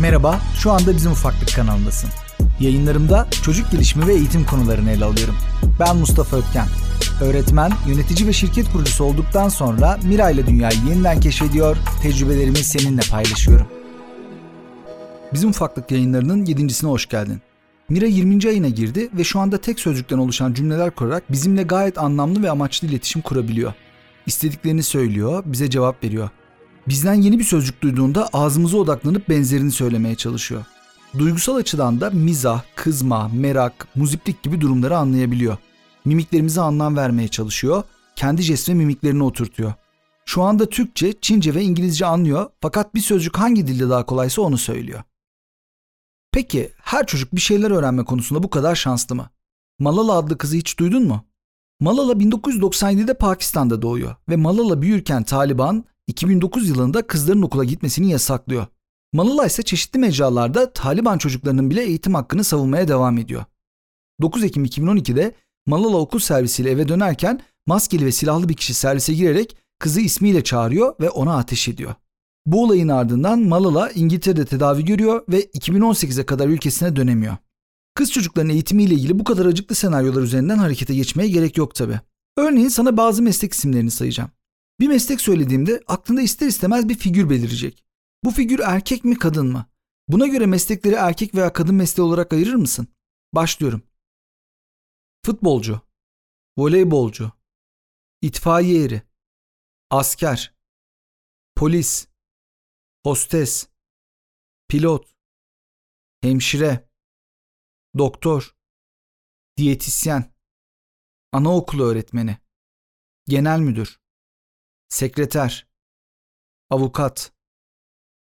Merhaba, şu anda bizim ufaklık kanalındasın. Yayınlarımda çocuk gelişimi ve eğitim konularını ele alıyorum. Ben Mustafa Ötken. Öğretmen, yönetici ve şirket kurucusu olduktan sonra Mira ile dünyayı yeniden keşfediyor, tecrübelerimi seninle paylaşıyorum. Bizim ufaklık yayınlarının yedincisine hoş geldin. Mira 20. ayına girdi ve şu anda tek sözcükten oluşan cümleler kurarak bizimle gayet anlamlı ve amaçlı iletişim kurabiliyor. İstediklerini söylüyor, bize cevap veriyor. Bizden yeni bir sözcük duyduğunda ağzımıza odaklanıp benzerini söylemeye çalışıyor. Duygusal açıdan da mizah, kızma, merak, muziplik gibi durumları anlayabiliyor. Mimiklerimize anlam vermeye çalışıyor, kendi jest ve mimiklerini oturtuyor. Şu anda Türkçe, Çince ve İngilizce anlıyor fakat bir sözcük hangi dilde daha kolaysa onu söylüyor. Peki her çocuk bir şeyler öğrenme konusunda bu kadar şanslı mı? Malala adlı kızı hiç duydun mu? Malala 1997'de Pakistan'da doğuyor ve Malala büyürken Taliban 2009 yılında kızların okula gitmesini yasaklıyor. Malala ise çeşitli mecralarda Taliban çocuklarının bile eğitim hakkını savunmaya devam ediyor. 9 Ekim 2012'de Malala okul servisiyle eve dönerken maskeli ve silahlı bir kişi servise girerek kızı ismiyle çağırıyor ve ona ateş ediyor. Bu olayın ardından Malala İngiltere'de tedavi görüyor ve 2018'e kadar ülkesine dönemiyor. Kız çocukların eğitimiyle ilgili bu kadar acıklı senaryolar üzerinden harekete geçmeye gerek yok tabi. Örneğin sana bazı meslek isimlerini sayacağım. Bir meslek söylediğimde aklında ister istemez bir figür belirecek. Bu figür erkek mi kadın mı? Buna göre meslekleri erkek veya kadın mesleği olarak ayırır mısın? Başlıyorum. Futbolcu, voleybolcu, itfaiye eri, asker, polis, hostes, pilot, hemşire, doktor, diyetisyen, anaokulu öğretmeni, genel müdür, sekreter, avukat,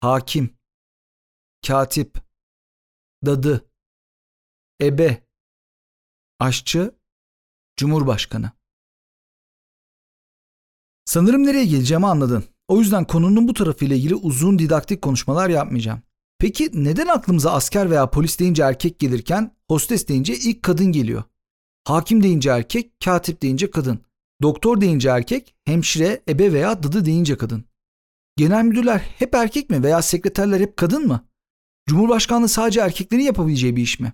hakim, katip, dadı, ebe, aşçı, cumhurbaşkanı. Sanırım nereye geleceğimi anladın. O yüzden konunun bu tarafıyla ilgili uzun didaktik konuşmalar yapmayacağım. Peki neden aklımıza asker veya polis deyince erkek gelirken hostes deyince ilk kadın geliyor? Hakim deyince erkek, katip deyince kadın. Doktor deyince erkek, hemşire, ebe veya dıdı deyince kadın. Genel müdürler hep erkek mi veya sekreterler hep kadın mı? Cumhurbaşkanlığı sadece erkeklerin yapabileceği bir iş mi?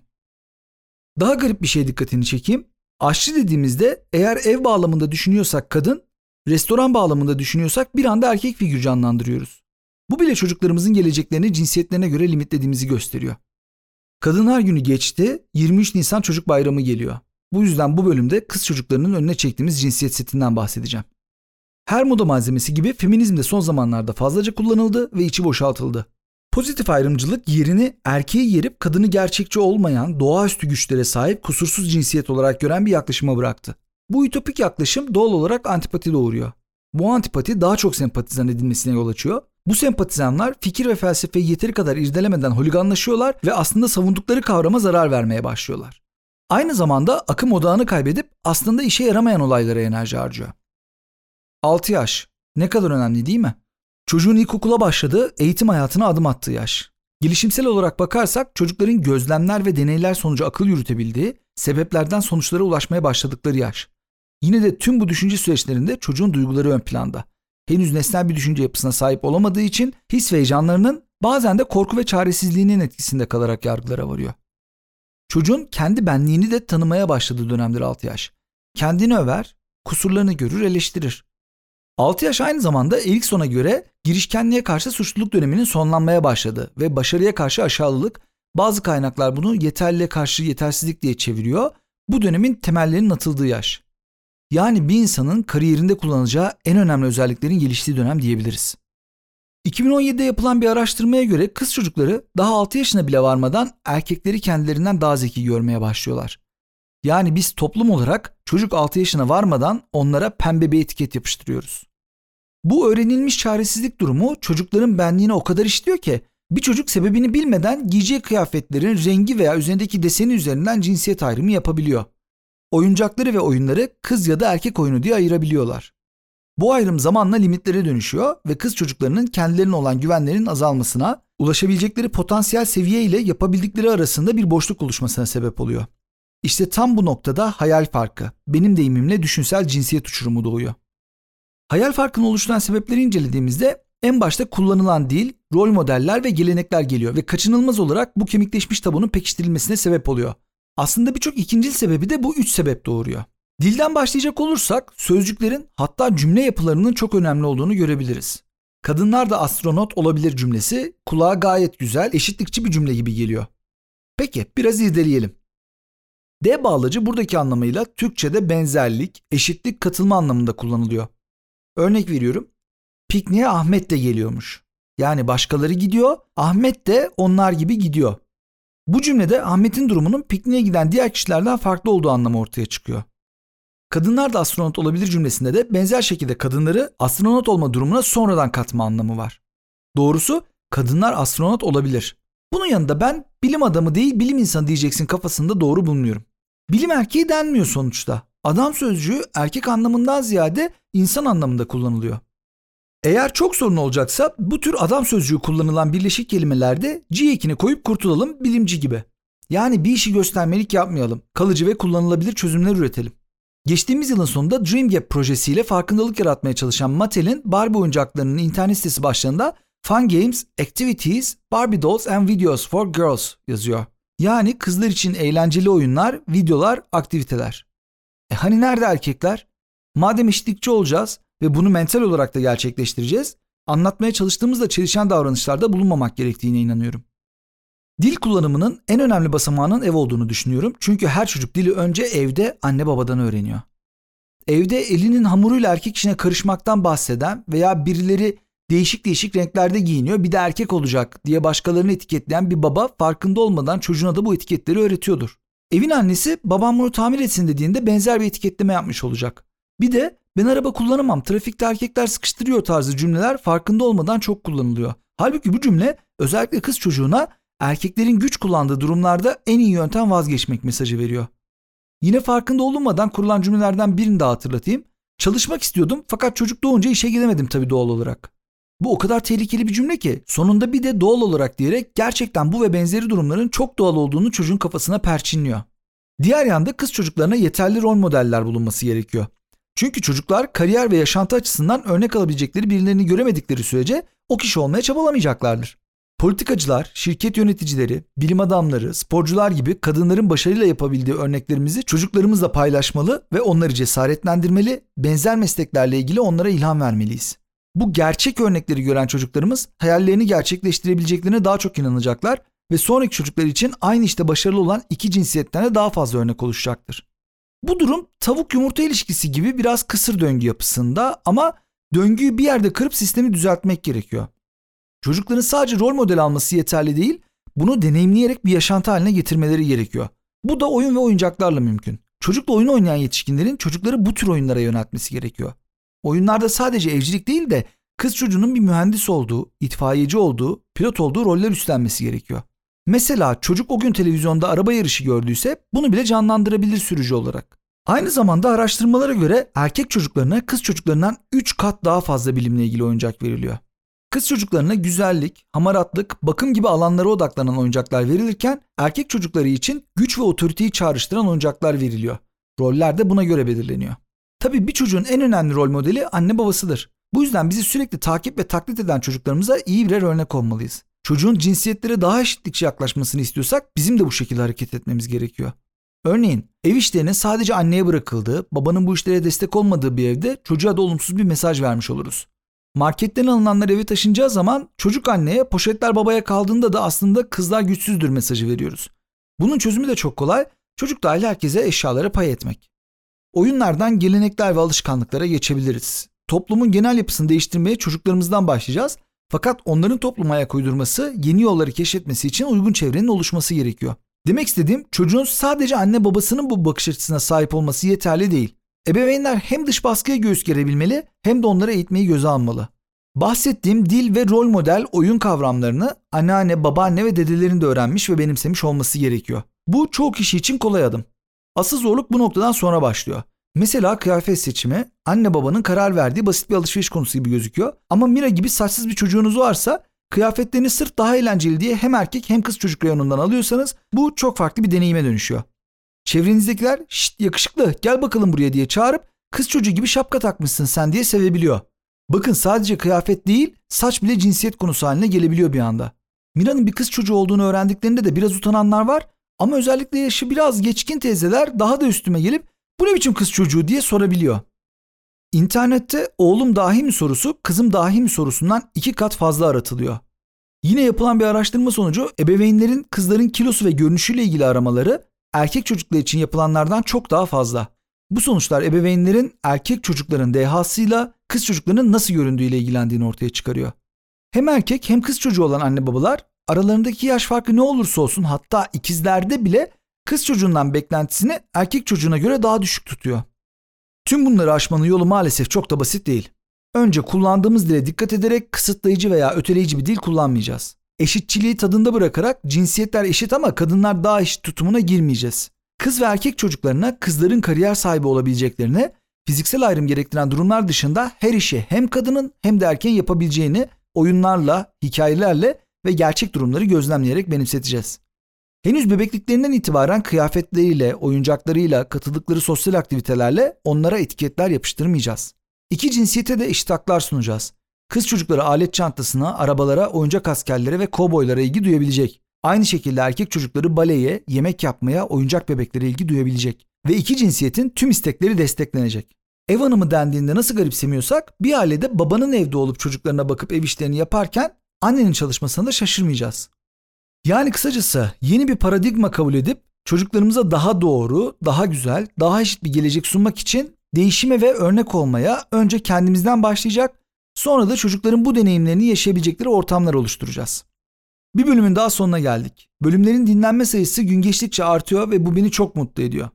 Daha garip bir şey dikkatini çekeyim. Aşçı dediğimizde eğer ev bağlamında düşünüyorsak kadın, restoran bağlamında düşünüyorsak bir anda erkek figür canlandırıyoruz. Bu bile çocuklarımızın geleceklerini cinsiyetlerine göre limitlediğimizi gösteriyor. Kadınlar Günü geçti, 23 Nisan Çocuk Bayramı geliyor. Bu yüzden bu bölümde kız çocuklarının önüne çektiğimiz cinsiyet setinden bahsedeceğim. Her moda malzemesi gibi feminizm de son zamanlarda fazlaca kullanıldı ve içi boşaltıldı. Pozitif ayrımcılık yerini erkeği yerip kadını gerçekçi olmayan, doğaüstü güçlere sahip kusursuz cinsiyet olarak gören bir yaklaşıma bıraktı. Bu ütopik yaklaşım doğal olarak antipati doğuruyor. Bu antipati daha çok sempatizan edilmesine yol açıyor. Bu sempatizanlar fikir ve felsefeyi yeteri kadar irdelemeden holiganlaşıyorlar ve aslında savundukları kavrama zarar vermeye başlıyorlar. Aynı zamanda akım odağını kaybedip aslında işe yaramayan olaylara enerji harcıyor. 6 yaş. Ne kadar önemli değil mi? Çocuğun ilkokula başladığı, eğitim hayatına adım attığı yaş. Gelişimsel olarak bakarsak çocukların gözlemler ve deneyler sonucu akıl yürütebildiği, sebeplerden sonuçlara ulaşmaya başladıkları yaş. Yine de tüm bu düşünce süreçlerinde çocuğun duyguları ön planda. Henüz nesnel bir düşünce yapısına sahip olamadığı için his ve heyecanlarının bazen de korku ve çaresizliğinin etkisinde kalarak yargılara varıyor. Çocuğun kendi benliğini de tanımaya başladığı dönemdir 6 yaş. Kendini över, kusurlarını görür, eleştirir. 6 yaş aynı zamanda Erikson'a göre girişkenliğe karşı suçluluk döneminin sonlanmaya başladı ve başarıya karşı aşağılık, bazı kaynaklar bunu yeterliliğe karşı yetersizlik diye çeviriyor. Bu dönemin temellerinin atıldığı yaş. Yani bir insanın kariyerinde kullanacağı en önemli özelliklerin geliştiği dönem diyebiliriz. 2017'de yapılan bir araştırmaya göre kız çocukları daha 6 yaşına bile varmadan erkekleri kendilerinden daha zeki görmeye başlıyorlar. Yani biz toplum olarak çocuk 6 yaşına varmadan onlara pembe bir etiket yapıştırıyoruz. Bu öğrenilmiş çaresizlik durumu çocukların benliğine o kadar işliyor ki bir çocuk sebebini bilmeden giyeceği kıyafetlerin rengi veya üzerindeki deseni üzerinden cinsiyet ayrımı yapabiliyor. Oyuncakları ve oyunları kız ya da erkek oyunu diye ayırabiliyorlar. Bu ayrım zamanla limitlere dönüşüyor ve kız çocuklarının kendilerine olan güvenlerinin azalmasına, ulaşabilecekleri potansiyel seviye ile yapabildikleri arasında bir boşluk oluşmasına sebep oluyor. İşte tam bu noktada hayal farkı, benim deyimimle düşünsel cinsiyet uçurumu doğuyor. Hayal farkını oluşturan sebepleri incelediğimizde En başta kullanılan dil, rol modeller ve gelenekler geliyor ve kaçınılmaz olarak bu kemikleşmiş tabunun pekiştirilmesine sebep oluyor. Aslında birçok ikincil sebebi de bu üç sebep doğuruyor. Dilden başlayacak olursak sözcüklerin hatta cümle yapılarının çok önemli olduğunu görebiliriz. Kadınlar da astronot olabilir cümlesi kulağa gayet güzel, eşitlikçi bir cümle gibi geliyor. Peki biraz irdeleyelim. D bağlacı buradaki anlamıyla Türkçe'de benzerlik, eşitlik, katılma anlamında kullanılıyor. Örnek veriyorum. Pikniğe Ahmet de geliyormuş. Yani başkaları gidiyor, Ahmet de onlar gibi gidiyor. Bu cümlede Ahmet'in durumunun pikniğe giden diğer kişilerden farklı olduğu anlamı ortaya çıkıyor. Kadınlar da astronot olabilir cümlesinde de benzer şekilde kadınları astronot olma durumuna sonradan katma anlamı var. Doğrusu kadınlar astronot olabilir. Bunun yanında ben bilim adamı değil bilim insanı diyeceksin kafasında doğru bulmuyorum. Bilim erkeği denmiyor sonuçta. Adam sözcüğü erkek anlamından ziyade insan anlamında kullanılıyor. Eğer çok sorun olacaksa bu tür adam sözcüğü kullanılan birleşik kelimelerde G ekini koyup kurtulalım bilimci gibi. Yani bir işi göstermelik yapmayalım. Kalıcı ve kullanılabilir çözümler üretelim. Geçtiğimiz yılın sonunda Dream Gap projesiyle farkındalık yaratmaya çalışan Mattel'in Barbie oyuncaklarının internet sitesi başlığında Fun Games, Activities, Barbie Dolls and Videos for Girls yazıyor. Yani kızlar için eğlenceli oyunlar, videolar, aktiviteler. E hani nerede erkekler? Madem eşitlikçi olacağız ve bunu mental olarak da gerçekleştireceğiz, anlatmaya çalıştığımızda çelişen davranışlarda bulunmamak gerektiğine inanıyorum. Dil kullanımının en önemli basamağının ev olduğunu düşünüyorum. Çünkü her çocuk dili önce evde anne babadan öğreniyor. Evde elinin hamuruyla erkek işine karışmaktan bahseden veya birileri değişik değişik renklerde giyiniyor bir de erkek olacak diye başkalarını etiketleyen bir baba farkında olmadan çocuğuna da bu etiketleri öğretiyordur. Evin annesi babam bunu tamir etsin dediğinde benzer bir etiketleme yapmış olacak. Bir de ben araba kullanamam trafikte erkekler sıkıştırıyor tarzı cümleler farkında olmadan çok kullanılıyor. Halbuki bu cümle özellikle kız çocuğuna erkeklerin güç kullandığı durumlarda en iyi yöntem vazgeçmek mesajı veriyor. Yine farkında olunmadan kurulan cümlelerden birini daha hatırlatayım. Çalışmak istiyordum fakat çocuk doğunca işe gidemedim tabii doğal olarak. Bu o kadar tehlikeli bir cümle ki sonunda bir de doğal olarak diyerek gerçekten bu ve benzeri durumların çok doğal olduğunu çocuğun kafasına perçinliyor. Diğer yanda kız çocuklarına yeterli rol modeller bulunması gerekiyor. Çünkü çocuklar kariyer ve yaşantı açısından örnek alabilecekleri birilerini göremedikleri sürece o kişi olmaya çabalamayacaklardır. Politikacılar, şirket yöneticileri, bilim adamları, sporcular gibi kadınların başarıyla yapabildiği örneklerimizi çocuklarımızla paylaşmalı ve onları cesaretlendirmeli, benzer mesleklerle ilgili onlara ilham vermeliyiz. Bu gerçek örnekleri gören çocuklarımız hayallerini gerçekleştirebileceklerine daha çok inanacaklar ve sonraki çocuklar için aynı işte başarılı olan iki cinsiyetten de daha fazla örnek oluşacaktır. Bu durum tavuk yumurta ilişkisi gibi biraz kısır döngü yapısında ama döngüyü bir yerde kırıp sistemi düzeltmek gerekiyor. Çocukların sadece rol model alması yeterli değil, bunu deneyimleyerek bir yaşantı haline getirmeleri gerekiyor. Bu da oyun ve oyuncaklarla mümkün. Çocukla oyun oynayan yetişkinlerin çocukları bu tür oyunlara yöneltmesi gerekiyor. Oyunlarda sadece evcilik değil de kız çocuğunun bir mühendis olduğu, itfaiyeci olduğu, pilot olduğu roller üstlenmesi gerekiyor. Mesela çocuk o gün televizyonda araba yarışı gördüyse bunu bile canlandırabilir sürücü olarak. Aynı zamanda araştırmalara göre erkek çocuklarına kız çocuklarından 3 kat daha fazla bilimle ilgili oyuncak veriliyor. Kız çocuklarına güzellik, hamaratlık, bakım gibi alanlara odaklanan oyuncaklar verilirken erkek çocukları için güç ve otoriteyi çağrıştıran oyuncaklar veriliyor. Roller de buna göre belirleniyor. Tabii bir çocuğun en önemli rol modeli anne babasıdır. Bu yüzden bizi sürekli takip ve taklit eden çocuklarımıza iyi birer örnek olmalıyız. Çocuğun cinsiyetlere daha eşitlikçi yaklaşmasını istiyorsak bizim de bu şekilde hareket etmemiz gerekiyor. Örneğin ev işlerinin sadece anneye bırakıldığı, babanın bu işlere destek olmadığı bir evde çocuğa da olumsuz bir mesaj vermiş oluruz. Marketten alınanlar eve taşınacağı zaman çocuk anneye, poşetler babaya kaldığında da aslında kızlar güçsüzdür mesajı veriyoruz. Bunun çözümü de çok kolay. Çocuk dahil herkese eşyaları pay etmek. Oyunlardan gelenekler ve alışkanlıklara geçebiliriz. Toplumun genel yapısını değiştirmeye çocuklarımızdan başlayacağız. Fakat onların topluma ayak uydurması, yeni yolları keşfetmesi için uygun çevrenin oluşması gerekiyor. Demek istediğim çocuğun sadece anne babasının bu bakış açısına sahip olması yeterli değil. Ebeveynler hem dış baskıya göğüs gerebilmeli hem de onları eğitmeyi göze almalı. Bahsettiğim dil ve rol model oyun kavramlarını anneanne, babaanne ve dedelerin de öğrenmiş ve benimsemiş olması gerekiyor. Bu çoğu kişi için kolay adım. Asıl zorluk bu noktadan sonra başlıyor. Mesela kıyafet seçimi anne babanın karar verdiği basit bir alışveriş konusu gibi gözüküyor. Ama Mira gibi saçsız bir çocuğunuz varsa kıyafetlerini sırf daha eğlenceli diye hem erkek hem kız çocuk reyonundan alıyorsanız bu çok farklı bir deneyime dönüşüyor. Çevrenizdekiler şşt yakışıklı gel bakalım buraya diye çağırıp kız çocuğu gibi şapka takmışsın sen diye sevebiliyor. Bakın sadece kıyafet değil, saç bile cinsiyet konusu haline gelebiliyor bir anda. Mira'nın bir kız çocuğu olduğunu öğrendiklerinde de biraz utananlar var ama özellikle yaşı biraz geçkin teyzeler daha da üstüme gelip bu ne biçim kız çocuğu diye sorabiliyor. İnternette oğlum dahi mi sorusu kızım dahi mi sorusundan iki kat fazla aratılıyor. Yine yapılan bir araştırma sonucu ebeveynlerin kızların kilosu ve görünüşüyle ilgili aramaları erkek çocuklar için yapılanlardan çok daha fazla. Bu sonuçlar ebeveynlerin erkek çocukların dehasıyla kız çocuklarının nasıl göründüğüyle ilgilendiğini ortaya çıkarıyor. Hem erkek hem kız çocuğu olan anne babalar aralarındaki yaş farkı ne olursa olsun hatta ikizlerde bile kız çocuğundan beklentisini erkek çocuğuna göre daha düşük tutuyor. Tüm bunları aşmanın yolu maalesef çok da basit değil. Önce kullandığımız dile dikkat ederek kısıtlayıcı veya öteleyici bir dil kullanmayacağız. Eşitçiliği tadında bırakarak cinsiyetler eşit ama kadınlar daha eşit tutumuna girmeyeceğiz. Kız ve erkek çocuklarına kızların kariyer sahibi olabileceklerini, fiziksel ayrım gerektiren durumlar dışında her işi hem kadının hem de erkeğin yapabileceğini oyunlarla, hikayelerle ve gerçek durumları gözlemleyerek benimseteceğiz. Henüz bebekliklerinden itibaren kıyafetleriyle, oyuncaklarıyla, katıldıkları sosyal aktivitelerle onlara etiketler yapıştırmayacağız. İki cinsiyete de eşit haklar sunacağız. Kız çocukları alet çantasına, arabalara, oyuncak askerlere ve kovboylara ilgi duyabilecek. Aynı şekilde erkek çocukları baleye, yemek yapmaya, oyuncak bebeklere ilgi duyabilecek. Ve iki cinsiyetin tüm istekleri desteklenecek. Ev hanımı dendiğinde nasıl garipsemiyorsak bir ailede babanın evde olup çocuklarına bakıp ev işlerini yaparken annenin çalışmasına da şaşırmayacağız. Yani kısacası yeni bir paradigma kabul edip çocuklarımıza daha doğru, daha güzel, daha eşit bir gelecek sunmak için değişime ve örnek olmaya önce kendimizden başlayacak, sonra da çocukların bu deneyimlerini yaşayabilecekleri ortamlar oluşturacağız. Bir bölümün daha sonuna geldik. Bölümlerin dinlenme sayısı gün geçtikçe artıyor ve bu beni çok mutlu ediyor.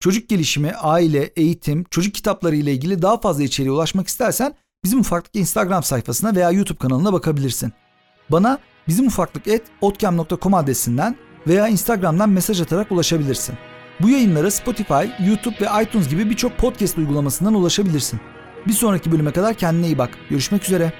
Çocuk gelişimi, aile, eğitim, çocuk kitapları ile ilgili daha fazla içeriğe ulaşmak istersen bizim ufaklık Instagram sayfasına veya YouTube kanalına bakabilirsin. Bana bizim ufaklık et otcam.com adresinden veya Instagram'dan mesaj atarak ulaşabilirsin. Bu yayınlara Spotify, YouTube ve iTunes gibi birçok podcast uygulamasından ulaşabilirsin. Bir sonraki bölüme kadar kendine iyi bak. Görüşmek üzere.